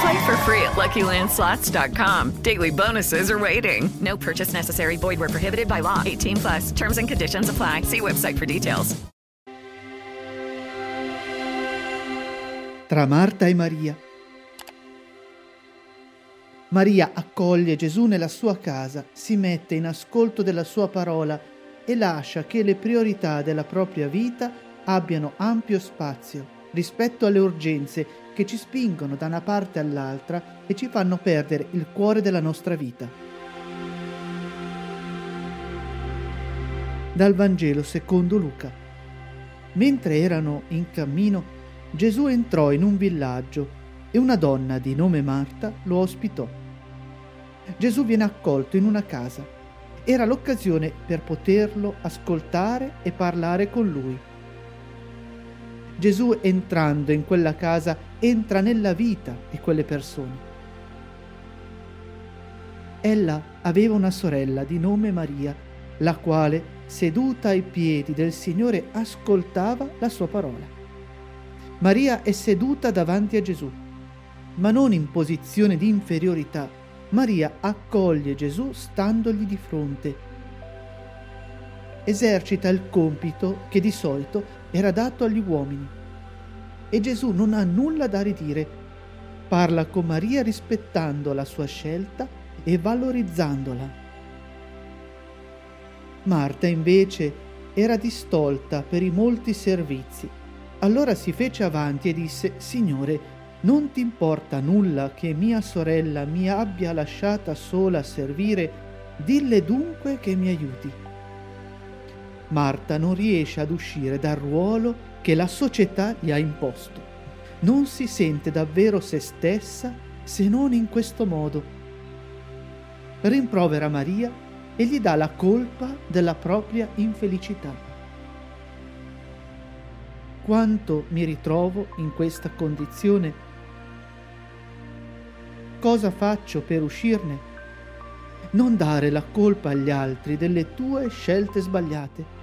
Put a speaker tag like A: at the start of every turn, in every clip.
A: Play for free at LuckyLandSlots.com. Daily bonuses are waiting. No purchase necessary. Void where prohibited by law. 18 plus. Terms and conditions apply. See website for details.
B: Tra Marta e Maria. Maria accoglie Gesù nella sua casa, si mette in ascolto della sua parola e lascia che le priorità della propria vita abbiano ampio spazio rispetto alle urgenze che ci spingono da una parte all'altra e ci fanno perdere il cuore della nostra vita. Dal Vangelo secondo Luca. Mentre erano in cammino, Gesù entrò in un villaggio e una donna di nome Marta lo ospitò. Gesù viene accolto in una casa era l'occasione per poterlo ascoltare e parlare con lui. Gesù entrando in quella casa entra nella vita di quelle persone. Ella aveva una sorella di nome Maria, la quale, seduta ai piedi del Signore, ascoltava la sua parola. Maria è seduta davanti a Gesù, ma non in posizione di inferiorità, Maria accoglie Gesù standogli di fronte. Esercita il compito che di solito era dato agli uomini. E Gesù non ha nulla da ridire. Parla con Maria rispettando la sua scelta e valorizzandola. Marta invece era distolta per i molti servizi. Allora si fece avanti e disse, Signore, non ti importa nulla che mia sorella mi abbia lasciata sola a servire, dille dunque che mi aiuti. Marta non riesce ad uscire dal ruolo che la società gli ha imposto. Non si sente davvero se stessa se non in questo modo. Rimprovera Maria e gli dà la colpa della propria infelicità. Quanto mi ritrovo in questa condizione Cosa faccio per uscirne? Non dare la colpa agli altri delle tue scelte sbagliate.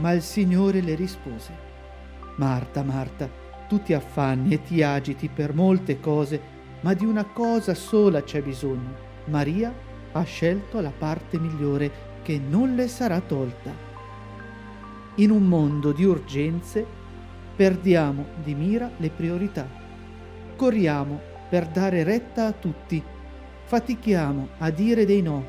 B: Ma il Signore le rispose, Marta, Marta, tu ti affanni e ti agiti per molte cose, ma di una cosa sola c'è bisogno. Maria ha scelto la parte migliore che non le sarà tolta. In un mondo di urgenze perdiamo di mira le priorità. Corriamo per dare retta a tutti, fatichiamo a dire dei no.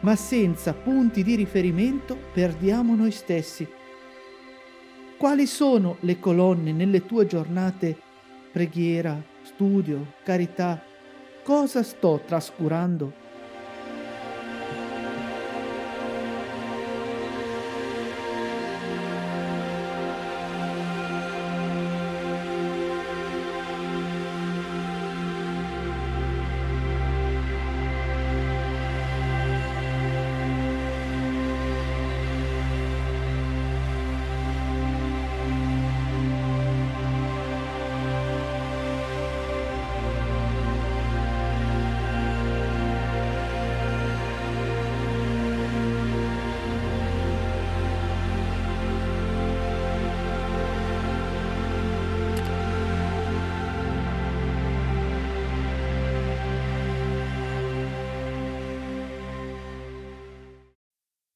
B: Ma senza punti di riferimento perdiamo noi stessi. Quali sono le colonne nelle tue giornate? Preghiera, studio, carità. Cosa sto trascurando?